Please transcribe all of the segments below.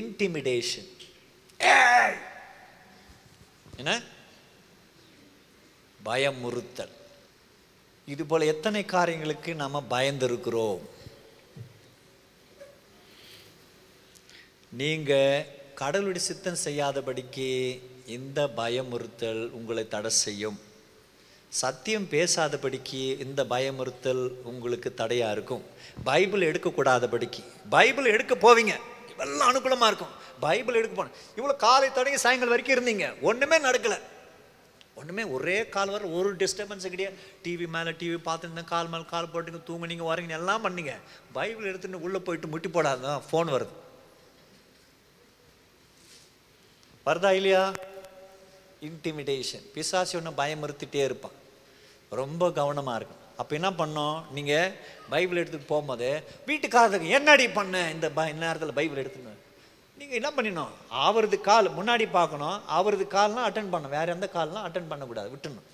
Intimidation என்ன? பயமுறுத்தல். இது போல எத்தனை காரியங்களுக்கு நாம பயந்திருக்கிறோம்? நீங்க கடவுளுடைய சித்தம் செய்யாதபடிக்கு இந்த பயமுறுத்தல் உங்களை தடை செய்யும். சத்தியம் பேசாதபடிக்கு இந்த பயமுறுத்தல் உங்களுக்கு தடையா இருக்கும். பைபிள் எடுக்கக்கூடாதபடிக்கு. பைபிள் எடுக்க போவீங்க. இவெல்லாம் அனுகூலமாக இருக்கும். பைபிள் எடுக்க போனேன் இவ்வளோ காலை தொடங்கி சாயங்காலம் வரைக்கும் இருந்தீங்க. ஒன்றுமே நடக்கலை. ஒன்றுமே ஒரே கால் வர ஒரு டிஸ்டர்பன்ஸ் கிடையாது. டிவி மேலே டிவி பார்த்துருந்தேன் கால் மேலே கால் போட்டுங்க தூங்குனீங்க வரீங்க எல்லாம் பண்ணீங்க. பைபிள் எடுத்துகிட்டு உள்ளே போயிட்டு முட்டி போடாதான் ஃபோன் வருது. வருதா இல்லையா? இன்டிமிடேஷன் பிசாசி ஒன்று பயமுறுத்திட்டே இருப்பான். ரொம்ப கவனமாக இருக்கும் அப்போ என்ன பண்ணோம்? நீங்கள் பைபிள் எடுத்துட்டு போகும்போது வீட்டுக்காரருக்கு என்னடி பண்ண? இந்த ப நேரத்தில் பைபிள் எடுத்துன்னு நீங்கள் என்ன பண்ணிடணும் அவரது கால் முன்னாடி பார்க்கணும். அவரது கால்லாம் அட்டன் பண்ணணும். வேறு எந்த கால்லாம் அட்டன் பண்ணக்கூடாது. விட்டுணும்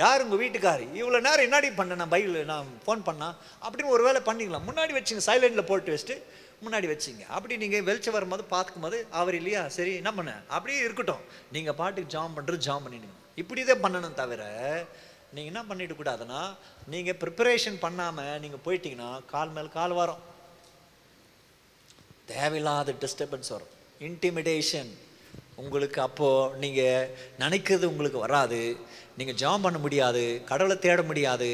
யார் உங்கள் வீட்டுக்கார்? இவ்வளோ நேரம் என்னடி பண்ண? நான் பைபிள் நான் ஃபோன் பண்ணால் அப்படின்னு ஒரு வேளை பண்ணிக்கலாம். முன்னாடி வச்சுங்க. சைலண்டில் போட்டு வச்சுட்டு முன்னாடி வச்சிங்க. அப்படி நீங்கள் வெளிச்சம் வரும்போது பார்த்துக்கும் போது அவர் இல்லையா? சரி என்ன பண்ண? அப்படியே இருக்கட்டும். நீங்கள் பாட்டுக்கு ஜாம் பண்ணுறது ஜாம் பண்ணிடுங்க. இப்படி தான் பண்ணணும் தவிர நீங்கள் என்ன பண்ணிட்டு கூடாதுன்னா நீங்கள் ப்ரிப்பரேஷன் பண்ணாமல் நீங்கள் போயிட்டீங்கன்னா கால் மேல் கால் வரும். தேவையில்லாத டிஸ்டர்பன்ஸ் வரும். இன்டிமிடேஷன் உங்களுக்கு அப்போது நீங்கள் நினைக்கிறது உங்களுக்கு வராது. நீங்கள் ஜாம் பண்ண முடியாது கடவுளை தேட முடியாது.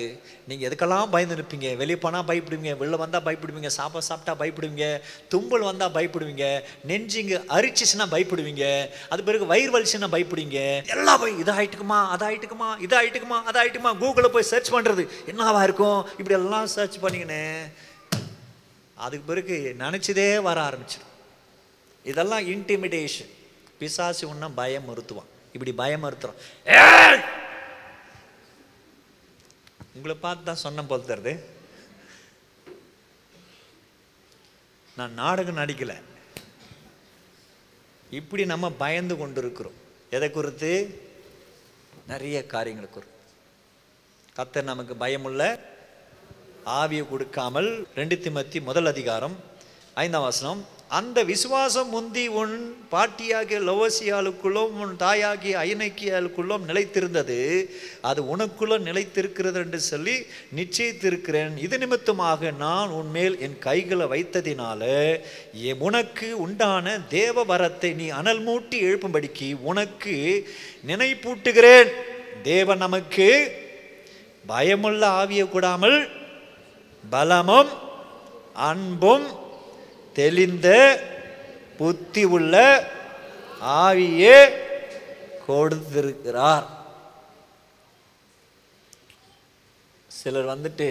நீங்கள் எதுக்கெல்லாம் பயந்து நிற்பீங்க? வெளியே போனால் பயப்படுவீங்க வெளில வந்தால் பயப்படுவீங்க சாப்பாடு சாப்பிட்டா பயப்படுவீங்க தும்பல் வந்தால் பயப்படுவீங்க நெஞ்சிங்க அரிச்சிச்சுன்னா பயப்படுவீங்க அது பிறகு வயிறு வலிச்சுன்னா பயப்படுவீங்க. எல்லாம் போய் இதாகிட்டுக்குமா அதாயிட்டுக்குமா இதாகிட்டுக்குமா அதாயிட்டுக்குமா கூகுளில் போய் சர்ச் பண்ணுறது என்னவா இருக்கும்? இப்படி எல்லாம் சர்ச் பண்ணிங்கன்னு அதுக்கு பிறகு நினச்சதே வர ஆரம்பிச்சிடும் இதெல்லாம் இன்டிமிடேஷன் பிசாசு உன்ன பயமுறுத்துவான். இப்படி பயமுறுத்துறான் ஏய்! உங்களை பார்த்து தான் சொன்ன போல் தருது நான் நாடகம் நடிக்கல. இப்படி நம்ம பயந்து கொண்டு இருக்கிறோம் எதை குறித்து? நிறைய காரியங்களை குறித்து. கர்த்தர் நமக்கு பயமுள்ள ஆவியை கொடுக்காமல் ரெண்டு திமத்தி முதல் அதிகாரம் ஐந்தாம் வசனம் அந்த விசுவாசம் முந்தி உன் பாட்டியாகிய லவசியாளுக்குள்ளும் உன் தாயாகிய ஐநக்கியாளுக்குள்ளும் நிலைத்திருந்தது. அது உனக்குள்ள நிலைத்திருக்கிறது என்று சொல்லி நிச்சயித்திருக்கிறேன். இது நிமித்தமாக நான் உன்மேல் என் கைகளை வைத்ததினால உனக்கு உண்டான தேவ வரத்தை நீ அனல் மூட்டி எழுப்பும்படிக்கு உனக்கு நினைப்பூட்டுகிறேன். தேவன் நமக்கு பயமுள்ள ஆவிய கூடாமல் பலமும் அன்பும் தெளிந்த புத்தி உள்ள ஆவியே கொடுத்திருக்கிறார். சிலர் வந்துட்டு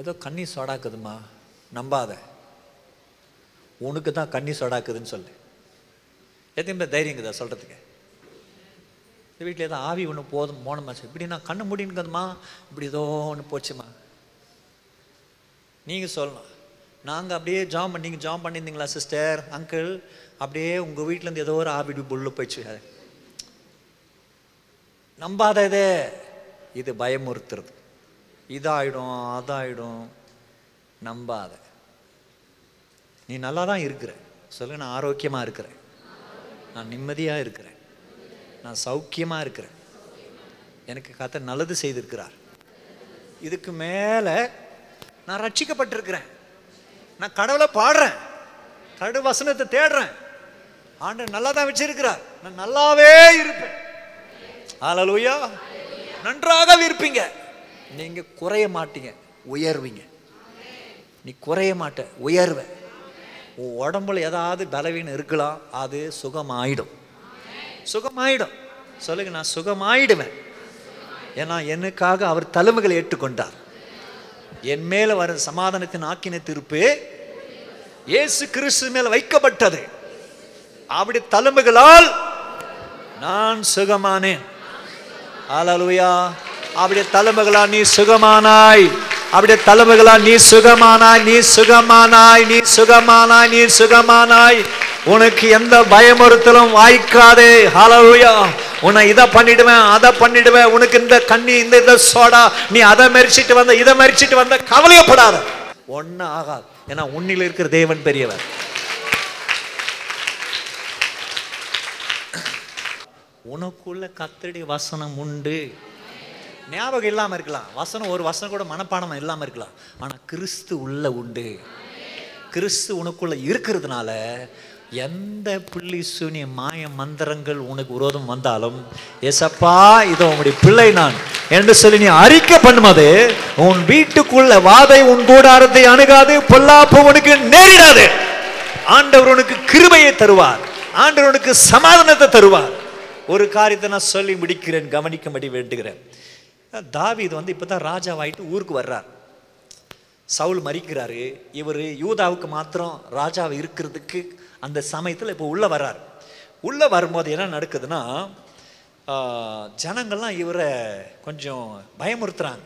ஏதோ கண்ணி சொடாக்குதுமா நம்பாத. உனக்கு தான் கண்ணி சொடாக்குதுன்னு சொல்லு. எத்தையுமே தைரியங்குதா சொல்கிறதுக்கு இந்த வீட்டில் ஏதோ ஆவி ஒன்று போதும் போனமாச்சு இப்படி நான் கண்ணு முடியுங்கதுமா இப்படி ஏதோ ஒன்று போச்சுமா நீங்கள் சொல்லலாம் நாங்கள் அப்படியே ஜாம் பண்ணி நீங்கள் ஜாம் பண்ணியிருந்தீங்களா சிஸ்டர் அங்கிள் அப்படியே உங்கள் வீட்டிலேருந்து ஏதோ ஒரு ஆவி புல்லு போயிடுச்சு. நம்பாத இதே. இது பயமுறுத்துறது. இதாயிடும் அதாயிடும். நம்பாத. நீ நல்லா தான் இருக்கிற. சொல்லுங்க நான் ஆரோக்கியமாக இருக்கிறேன். நான் நிம்மதியாக இருக்கிறேன். நான் சௌக்கியமாக இருக்கிறேன். எனக்கு கத்த நல்லது செய்திருக்கிறார். இதுக்கு மேலே நான் ரட்சிக்கப்பட்டிருக்கிறேன். நான் கடவுளை பாடுறேன். கடு வசனத்தை தேடுறேன். ஆண்டு நல்லா தான் வச்சிருக்கிறார். நான் நல்லாவே இருப்பேன். ஹalleluya. நன்றாக இருப்பீங்க நீங்க குறைய மாட்டீங்க. உயர்வீங்க. நீ குறைய மாட்ட. உயர்வ. உன் உடம்புல ஏதாவது பலவீனம் இருக்கலாம். அது சுகமாயிடும். சுகமாயிடும். சொல்லுங்க நான் சுகமாயிடுவேன். ஏன்னா எனக்காக அவர் தலைமைகளை ஏற்றுக்கொண்டார். என் மேல வரும் சமாதானத்தின் ஆக்கின திருப்பு இயேசு கிறிஸ்து மேல வைக்கப்பட்டது. அப்படி தலும்புகளால் நான் சுகமானேன். ஹalleluya. அப்படியே தலைமைகளா நீ சுகமானாய். அப்படியே தலைமைகளா நீ சுகமானாய் நீ சுகமானாய் நீ சுகமானாய் நீ சுகமானாய். உனக்கு எந்த பயமுறுத்தலும் வாய்க்காதே. ஹலோயா உன்னை இதை பண்ணிடுவேன் அதை பண்ணிடுவேன். உனக்கு இந்த கண்ணி இந்த இதை சோடா நீ அதை மெரிச்சிட்டு வந்த இதை மெரிச்சிட்டு வந்த கவலையப்படாத. ஒன்னும் ஆகாது. ஏன்னா உன்னில் இருக்கிற தேவன் பெரியவர். உனக்குள்ள கத்தடி வசனம் உண்டு. ஞாபகம் இல்லாமல் இருக்கலாம். வசனம் ஒரு வசனம் கூட மனப்பாடம் இல்லாமல் இருக்கலாம். ஆனால் கிறிஸ்து உள்ள உண்டு. கிறிஸ்து உனக்குள்ள இருக்கிறதுனால எந்த புள்ளி சூனிய மாய மந்திரங்கள் உனக்கு விரோதம் வந்தாலும் எசப்பா இதோ உன்னுடைய பிள்ளை நான் என்று சொல்லி நீ அறிக்கை பண்ணும்போது உன் வீட்டுக்குள்ள வாதை உன் கூடாரத்தை அணுகாது பொல்லாப்பு உனக்கு நேரிடாது. ஆண்டவர் உனக்கு கிருபையை தருவார். ஆண்டவர் உனக்கு சமாதானத்தை தருவார். ஒரு காரியத்தை நான் சொல்லி முடிக்கிறேன் கவனிக்கும்படி வேண்டுகிறேன். தாவி இது வந்து இப்போ தான் ராஜாவாயிட்டு ஊருக்கு வர்றார். சவுல் மறிக்கிறாரு. இவர் யூதாவுக்கு மாத்திரம் ராஜாவை இருக்கிறதுக்கு அந்த சமயத்தில் இப்போ உள்ளே வர்றார். உள்ளே வரும்போது என்ன நடக்குதுன்னா ஜனங்கள்லாம் இவரை கொஞ்சம் பயமுறுத்துறாங்க.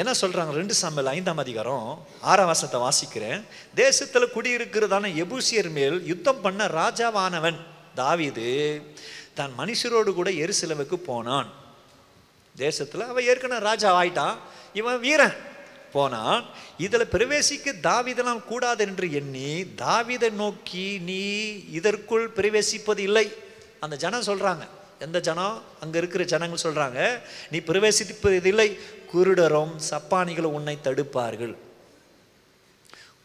என்ன சொல்கிறாங்க ரெண்டு சமையல் ஐந்தாம் அதிகாரம் ஆறாம் வசனத்தை வாசிக்கிறேன். தேசத்தில் குடியிருக்கிறதான எபூசியர் மேல் யுத்தம் பண்ண ராஜாவானவன் தாவிது தன் மனுஷரோடு கூட எரிசிலவுக்கு போனான். தேசத்தில் அவன் ஏற்கனவே ராஜா ஆயிட்டான். இவன் வீரன். போனான் இதில் பிரவேசிக்க தாவிதனால் கூடாது என்று எண்ணி தாவிதை நோக்கி நீ இதற்குள் பிரவேசிப்பது இல்லை. அந்த ஜனம் சொல்கிறாங்க எந்த ஜனம்? அங்கே இருக்கிற ஜனங்கள் சொல்கிறாங்க நீ பிரவேசிப்பது இல்லை. குருடரும் சப்பானிகளும் உன்னை தடுப்பார்கள்.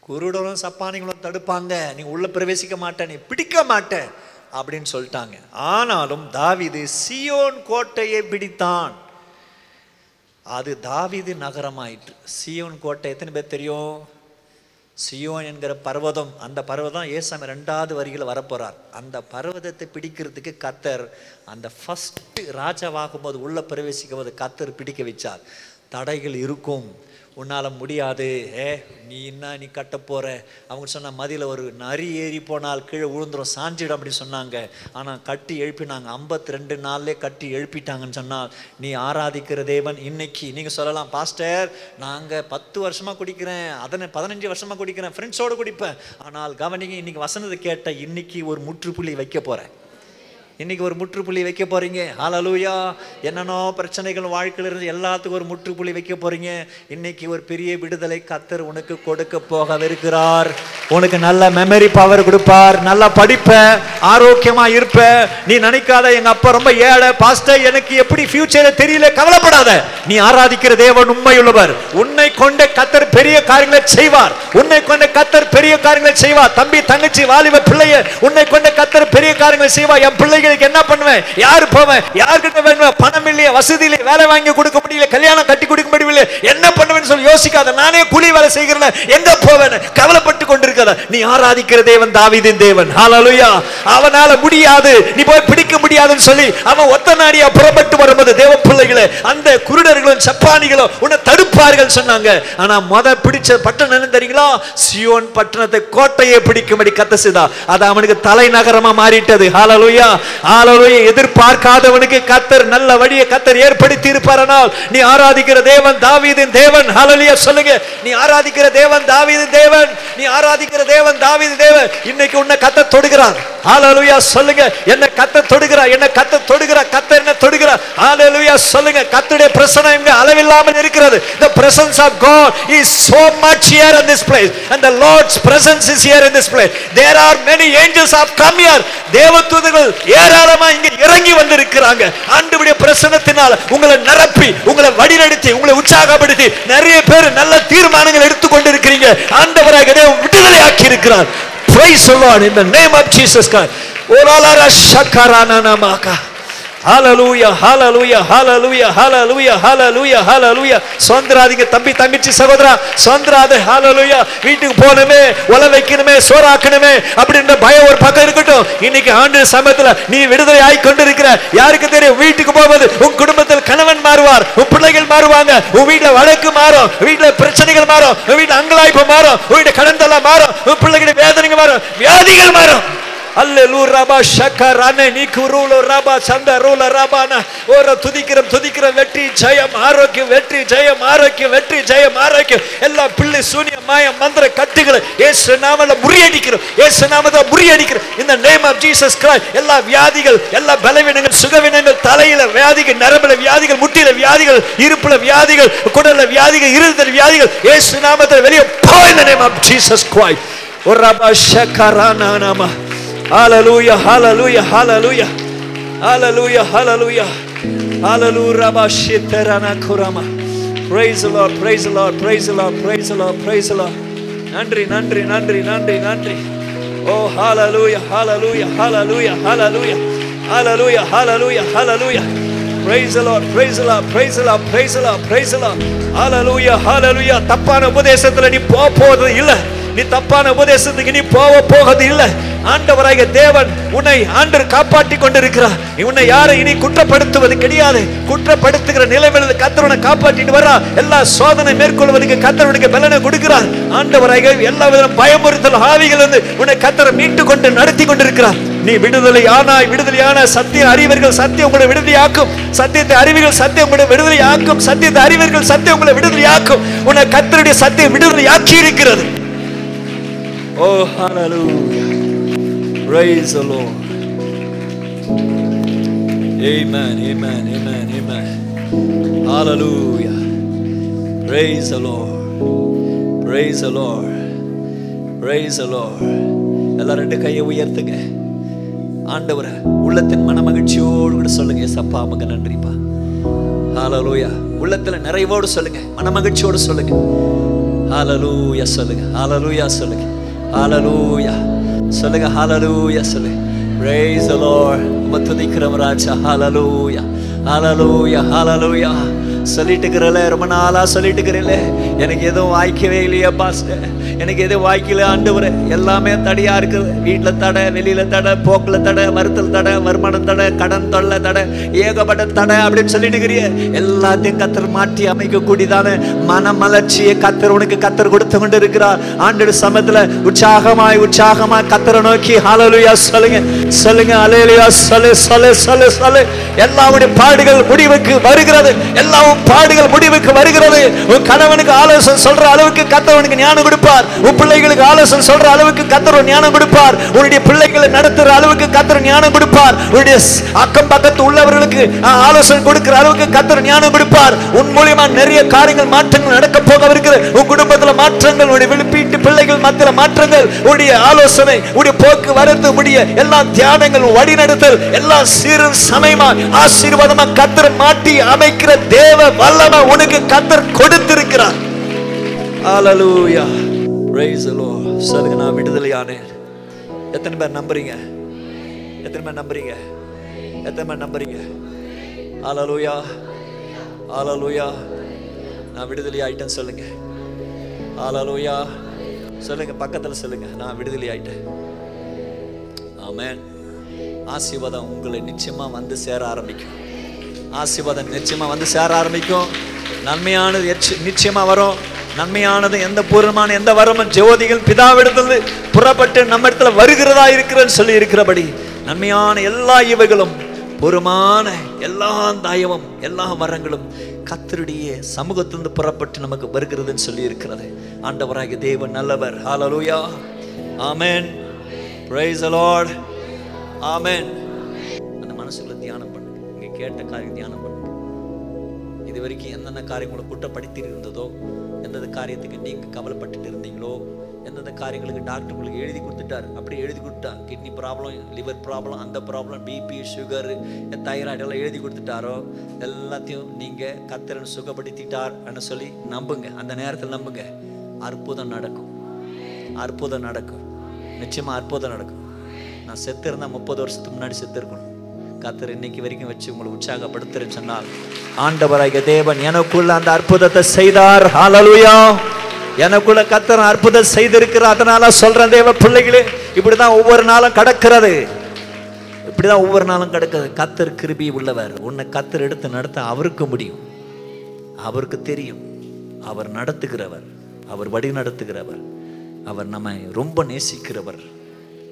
குருடரும் சப்பானிகளும் தடுப்பாங்க. நீ உள்ளே பிரவேசிக்க மாட்ட நீ பிடிக்க மாட்ட அப்படின்னு சொல்லிட்டாங்க. ஆனாலும் தாவிது சியோன் கோட்டையை பிடித்தான். அது தாவிது நகரமாயிற்று. சியோன் கோட்டை எத்தனை பேர் தெரியும்? சியோன் என்கிற பர்வதம் அந்த பர்வதம் ஏசாமி ரெண்டாவது வரியில் வரப்போகிறார் அந்த பர்வதத்தை பிடிக்கிறதுக்கு கத்தர் அந்த ஃபஸ்ட்டு ராஜாவாகும் போது உள்ளே பிரவேசிக்கும் போது கத்தர் பிடிக்க வச்சார். தடைகள் இருக்கும். உன்னால் முடியாது. ஏ நீ என்ன நீ கட்ட போகிற அவங்க சொன்ன மதியில் ஒரு நரி ஏறி போனால் கீழே விழுந்துடும் சாஞ்சிடும் அப்படின்னு சொன்னாங்க. ஆனால் கட்டி எழுப்பினாங்க. ஐம்பத்தி ரெண்டு நாள்லே கட்டி எழுப்பிட்டாங்கன்னு சொன்னால் நீ ஆராதிக்கிற தேவன் இன்னைக்கு. நீங்கள் சொல்லலாம் பாஸ்டர் நாங்கள் பத்து வருஷமாக குடிக்கிறேன். அதனை பதினஞ்சு வருஷமாக குடிக்கிறேன். ஃப்ரெண்ட்ஸோடு குடிப்பேன். ஆனால் கவனிங்க இன்னைக்கு வசனத்தை கேட்ட இன்னைக்கு ஒரு முற்றுப்புள்ளி வைக்க போகிறேன் இன்னைக்கு ஒரு முற்றுப்புள்ளி வைக்க போறீங்க. ஹalleluya. என்னென்னோ பிரச்சனைகள் வாழ்க்கையில இருந்து எல்லாத்துக்கும் ஒரு முற்றுப்புள்ளி வைக்க போறீங்க. இன்னைக்கு ஒரு பெரிய விடுதலை கத்தர் உனக்கு கொடுக்க போகவிருக்கிறார். உனக்கு நல்ல மெமரி பவர் கொடுப்பார். நல்லா படிப்ப ஆரோக்கியமா இருப்ப. நீ நினைக்காத எங்க அப்பா ரொம்ப ஏழை. பாஸ்டர் எனக்கு எப்படி ஃபியூச்சர் தெரியல. கவலைப்படாத. நீ ஆராதிக்கிற தேவன் உண்மையுள்ளவர். உன்னை கொண்ட கத்தர் பெரிய காரியங்களை செய்வார். உன்னை கொண்ட கத்தர் பெரிய காரியங்களை செய்வார். தம்பி தங்கச்சி வாலிப பிள்ளைய உன்னை கொண்ட கத்தர் பெரிய காரியங்களை செய்வார். என் பிள்ளைகளுக்கு என்ன பண்ணுவேன்? யாரு போவேன்? யார்கிட்ட வேணும் பணம் இல்லையே வசதி இல்லையே வேலை வாங்கி கொடுக்க முடியல கல்யாணம் கட்டி கொடுக்க முடியல என்ன பண்ணுவேன்னு சொல்லி யோசிக்காத. நானே கூலி வேலை செய்கிறேன் எங்க போவேன் கவலைப்பட்டு கொண்டிருக்காத நீ ஆராதிக்கிற தேவன் தாவிதின் தேவன். ஹalleluya அவனால முடியாது நீ போய் பிடிக்க முடியாதுன்னு சொல்லி அவன் ஒத்த நாடியா புறப்பட்டு வரும்போது தேவ பிள்ளைகளே அந்த குருடர்களும் சப்பானிகளும் உன்னை தடுப்பார்கள் சொன்னாங்க. ஆனா மொத பிடிச்ச பட்டணம் என்ன தெரியுங்களா? சியோன் பட்டணத்தை கோட்டையை பிடிக்கும்படி கத்த செய்தா அது அவனுக்கு தலைநகரமா மாறிட்டது. ஹalleluya ஹalleluya எதிர்பார்க்காதவனுக்கு கத்தர் நல்ல வழியை கத்தர் ஏற்படுத்தி இருப்பாரனால் நீ ஆராதிக்கிற தேவன் தாவீதின் தேவன். ஹalleluya சொல்லுங்க. நீ ஆராதிக்கிற தேவன் தாவீதின் தேவன். நீ ஆராதிக்கிற தேவன் தாவீதின் தேவன். இன்னைக்கு உன்னை கத்த தொடுகிறார். ஹalleluya சொல்லுங்க. என்ன கத்த தொடுகிறார். என்ன கத்த சொல்லுங்க. கத்துடைய பிரசனம் இங்க அளவில்லாமல் இருக்கிறது. The presence of god is so much here in this place. And the lord's presence is here in this place. There are many angels have come here. தேவதூதர்கள் ஏராளமா இங்க இறங்கி வந்திருக்கிறாங்க. ஆண்டவருடைய பிரசன்னத்தினால உங்களை நிரப்பி உங்களை வழிநடத்தி உங்களை உற்சாகப்படுத்தி நிறைய பேர் நல்ல தீர்மானங்கள் எடுத்துக்கொண்டு இருக்கிறீங்க ஆண்டவராக தேவன் விடுதலை ஆக்கி இருக்கிறார். Praise the lord in the name of jesus christ. ஓலாலாரா ஷக்கரானா நாமாக்கா ஹalleluya ஹalleluya ஹalleluya ஹalleluya சுதந்திராதிங்க தம்பி தம்பிச்சி சகோதரா சொந்தராத ஹalleluya வீட்டுக்கு போகணுமே உல வைக்கணுமே சோறாக்கணுமே அப்படின்ற பயம் ஒரு பக்கம் இருக்கட்டும் இன்னைக்கு ஆண்டு சமயத்துல நீ விடுதலை ஆகி கொண்டிருக்கிற யாருக்கு தெரியும் வீட்டுக்கு போவது உன் குடும்பத்தில் கணவன் மாறுவார் உன் பிள்ளைகள் மாறுவாங்க உன் வீட்டுல வழக்கு மாறும் வீட்டுல பிரச்சனைகள் மாறும் உன் வீட்டுல அங்கலாய்ப்பு மாறும் உன் வீட்டுல கடந்தெல்லாம் மாறும் உன் பிள்ளைகளுடைய வேதனைகள் மாறும் வியாதிகள் மாறும் அல்லேலூ ரபா ஷக்கரானே நீக்குருளோ ரபா சந்த ரூல ரபானா ஒரு துதிக்கிறோம் துதிக்கிறோம் வெற்றி ஜெயம் ஆரோக்கியம் வெற்றி ஜெயம் ஆரோக்கியம் வெற்றி ஜெயம் ஆரோக்கியம் எல்லா பிள்ளை சூனிய மாய மந்திர கத்துகளை இயேசு நாமல முறியடிக்கிறோம் இயேசு நாமத்தை முறியடிக்கிறோம் இந்த நேம் ஆஃப் ஜீசஸ் கிரைஸ்ட் எல்லா வியாதிகள் எல்லா பலவீனங்கள் சுகவீனங்கள் தலையில வியாதிகள் நரம்புல வியாதிகள் முட்டில வியாதிகள் இருப்புல வியாதிகள் குடல்ல வியாதிகள் இருதல் வியாதிகள் ஏ நாமத்தில் வெளியே போ இந்த நேம் ஆஃப் ஜீசஸ் கிரைஸ்ட் ஒரு ரபா ஷக்கரானா நாமா Hallelujah, hallelujah, hallelujah. Hallelujah, hallelujah. Hallelujah, Praise the Lord, praise the Lord, praise the Lord, praise the Lord, praise the Lord. நன்றி நன்றி நன்றி நன்றி நன்றி ஓ ஹalleluya hallelujah, hallelujah, hallelujah, hallelujah, hallelujah, hallelujah. Praise the Lord, praise the Lord, praise the Lord, praise the Lord, praise the Lord. Hallelujah, hallelujah. தப்பான உபதேசத்துல நீ போக போறது இல்லை நீ தப்பான உபதேசத்துக்கு நீ போக போகிறது இல்லை. ஆண்டவராக தேவன் உன்னை ஆண்டு காப்பாற்றி கொண்டிருக்கிறார். உன்னை யாரை இனி குற்றப்படுத்துவது கிடையாது. குற்றப்படுத்துகிற நிலைமையில் கத்தரனை காப்பாற்றிட்டு வரா. எல்லா சோதனை மேற்கொள்வதற்கு கத்தரனுக்கு பலனை கொடுக்கிறார். ஆண்டவராக எல்லா விதம் பயமுறுத்தல் ஆவிகள் வந்து உன்னை கத்தரை மீட்டு கொண்டு நடத்தி கொண்டிருக்கிறார். நீ விடுதலை ஆனாய் விடுதலையான சத்திய அறிவர்கள் சத்தியம் உங்களை விடுதலையாக்கும். சத்தியத்தை அறிவிகள் சத்தியம் உங்களை விடுதலையாக்கும். சத்தியத்தை அறிவர்கள் சத்தியம் உங்களை விடுதலையாக்கும். உன்னை கத்தருடைய சத்தியம் விடுதலையாக்கி இருக்கிறது Oh, hallelujah. Praise the Lord. Amen, amen, amen, amen. Hallelujah. Praise the Lord. Praise the Lord. Praise the Lord. எல்லாரும் ரெண்டு கையை உயர்த்துங்க ஆண்டவரை உள்ளத்தின் மன மகிழ்ச்சியோடு கூட சொல்லுங்க சப்பா நமக்கு நன்றிப்பா ஹாலலூயா உள்ளத்தில் நிறைவோடு சொல்லுங்க மன மகிழ்ச்சியோடு சொல்லுங்க ஹாலலூயா சொல்லுங்க ஹாலலூயா சொல்லுங்க ஹாலலூயா சொல்லுங்க ஹாலலூயா சொல்லு Praise the Lord. மத்துதிக்கிறவராஜா ஹாலலூயா ஹாலலூயா ஹாலலூயா சொல்லிட்டு இருக்கிறல ரொம்ப நாளாக சொல்லிட்டு இருக்கிறல எனக்கு எதுவும் வாய்க்கவே இல்லையா பாஸ்டர். எனக்கு எதுவும் வாய்க்கல ஆண்டவரே. எல்லாமே தடையாக இருக்குது வீட்டில் தடை வெளியில் தடை போக்கில் தடை மருத்துவ தடை வருமானம் தடை கடன் தொல்லை தடை ஏகப்பட்ட தடை அப்படின்னு சொல்லிட்டு இருக்கிறிய எல்லாத்தையும் கத்தர் மாற்றி அமைக்கக்கூடியதான மனமலர்ச்சியை கத்தர் உனக்கு கத்தர் கொடுத்து கொண்டு இருக்கிறார் ஆண்டு சமயத்தில் உற்சாகமாய் உற்சாகமாய் கத்தரை நோக்கி ஹாலலுயா சொல்லுங்க. சொல்லுங்க அலையலையா சொல்லு சொல்லு சொல்லு சொல்லு. எல்லாவுடைய பாடுகள் முடிவுக்கு வருகிறது. எல்லாவும் பாடுகள் முடிவுக்கு வருகிறது. உன் கணவனுக்கு ஆலோசனை சொல்ற அளவுக்கு கத்தவனுக்கு ஞானம் கொடுப்பார். உன் பிள்ளைகளுக்கு ஆலோசனை சொல்ற அளவுக்கு கத்தர் ஞானம் கொடுப்பார். உன்னுடைய பிள்ளைகளை நடத்துற அளவுக்கு கத்தர் ஞானம் கொடுப்பார். உன்னுடைய அக்கம் பக்கத்து உள்ளவர்களுக்கு ஆலோசனை கொடுக்கிற அளவுக்கு கத்தர் ஞானம் கொடுப்பார். உன் மூலியமா நிறைய காரியங்கள் மாற்றங்கள் நடக்க போக இருக்கிறது. உன் குடும்பத்துல மாற்றங்கள் உன்னுடைய விழுப்பீட்டு பிள்ளைகள் மத்தியில மாற்றங்கள் உன்னுடைய ஆலோசனை உடைய போக்கு வரத்து உடைய எல்லா தியானங்கள் வழிநடத்தல் எல்லா சீரும் சமயமா ஆசீர்வாதமா கத்தர் மாட்டி அமைக்கிற தேவ வல்லமை உனக்கு கத்தர் கொடுத்திருக்கிறார். ஹalleluya praise the lord. சொல்லுங்க நான் விடுதலையானேன். எத்தனை பேர் நம்புறீங்க? எத்தனை பேர் நம்புறீங்க? எத்தனை பேர் நம்புறீங்க? ஹalleluya ஹalleluya நான் விடுதலை ஆயிட்டேன் சொல்லுங்க. ஹalleluya சொல்லுங்க பக்கத்துல சொல்லுங்க. நான் விடுதலை ஆயிட்டேன் ஆமென் ஆசீர்வாதம் உங்களை நிச்சயமாக வந்து சேர ஆரம்பிக்கும். ஆசீர்வாதம் நிச்சயமாக வந்து சேர ஆரம்பிக்கும். நன்மையானது எச்ச- நிச்சயமாக வரும். நன்மையானது எந்த பூர்வமான எந்த வரமும் ஜோதிகள் பிதாவிடத்திலிருந்து புறப்பட்டு நம்ம இடத்துல வருகிறதா இருக்கிறன்னு சொல்லி இருக்கிறபடி நன்மையான எல்லா இவைகளும் பூர்வமான எல்லா தயவும் எல்லா வரங்களும் கத்தருடைய சமூகத்திலிருந்து புறப்பட்டு நமக்கு வருகிறதுன்னு சொல்லி இருக்கிறது. ஆண்டவராகிய தேவன் நல்லவர். Hallelujah amen praise the Lord amen. அந்த மனசுக்குள்ள தியானம் பண்ணுங்க நீங்க கேட்ட காரியம் தியானம் பண்ணுங்க இது வரைக்கும் என்னென்ன காரியம் உங்களை குற்றப்படுத்தி இருந்ததோ எந்தெந்த காரியத்துக்கு நீங்க கவலைப்பட்டுட்டு இருந்தீங்களோ எந்தெந்த காரியங்களுக்கு டாக்டர் உங்களுக்கு எழுதி கொடுத்துட்டார் அப்படி எழுதி கொடுத்தா கிட்னி ப்ராப்ளம் லிவர் ப்ராப்ளம் அந்த ப்ராப்ளம் பிபி சுகர் தைராய்டு எல்லாம் எழுதி கொடுத்துட்டாரோ எல்லாத்தையும் நீங்க கத்திரன் சுகப்படுத்திட்டார் சொல்லி நம்புங்க. அந்த நேரத்தில் நம்புங்க. அற்புதம் நடக்கும். அற்புதம் நடக்கும். நிச்சயமா அற்புதம் நடக்கும். நான் செத்து இருந்தால் முப்பது வருஷத்துக்கு முன்னாடி செத்து இருக்கணும் கத்தர் இன்னைக்கு வரைக்கும் வச்சு உங்களை உற்சாகப்படுத்துறேன்னு சொன்னால் ஆண்டவராகிய தேவன் எனக்குள்ள அந்த அற்புதத்தை செய்தார். ஹாலலுயா எனக்குள்ள கத்தர் அற்புதம் செய்திருக்கிறார். அதனால சொல்றேன் தேவ பிள்ளைகளே இப்படிதான் ஒவ்வொரு நாளும் கடக்கிறது. இப்படிதான் ஒவ்வொரு நாளும் கடக்கிறது. கத்தர் கிருபி உள்ளவர். உன்னை கத்தர் எடுத்து நடத்த அவருக்கு முடியும். அவருக்கு தெரியும். அவர் நடத்துகிறவர். அவர் வழி நடத்துகிறவர். அவர் நம்மை ரொம்ப நேசிக்கிறவர்.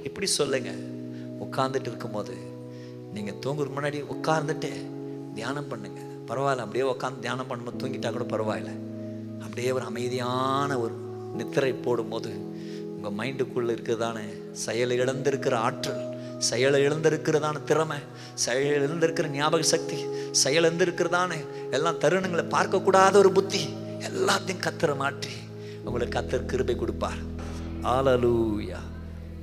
இப்படி சொல்லுங்க. உட்கார்ந்துட்டு இருக்கும்போது நீங்கள் தூங்குறதுக்கு முன்னாடி உட்கார்ந்துட்டு தியானம் பண்ணுங்க. பரவாயில்ல அப்படியே உட்காந்து தியானம் பண்ணும்போது தூங்கிட்டா கூட பரவாயில்ல. அப்படியே ஒரு அமைதியான ஒரு நித்திரை போடும்போது உங்கள் மைண்டுக்குள்ளே இருக்கிறதான செயல் இழந்திருக்கிற ஆற்றல் செயல் இழந்திருக்கிறதான திறமை செயல் இழந்திருக்கிற ஞாபக சக்தி செயல் இழந்திருக்கிறதான எல்லாம் தருணங்களை பார்க்கக்கூடாத ஒரு புத்தி எல்லாத்தையும் கத்துற மாற்றி உங்களுக்கு கத்தர் கிருபை கொடுப்பார். ஆலலூயா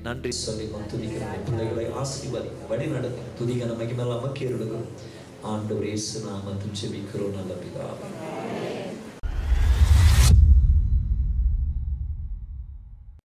நன்றி சொல்லி துதிக்கிறோம். பிள்ளைகளை ஆசீர்வதி வழி நடத்தும் துதிக்க நமக்கு மேல நமக்கு எடுக்கிறோம் ஆண்டவர் இயேசு நாமத்தில் ஜெபிக்கிறோம் நல்ல பிதாவே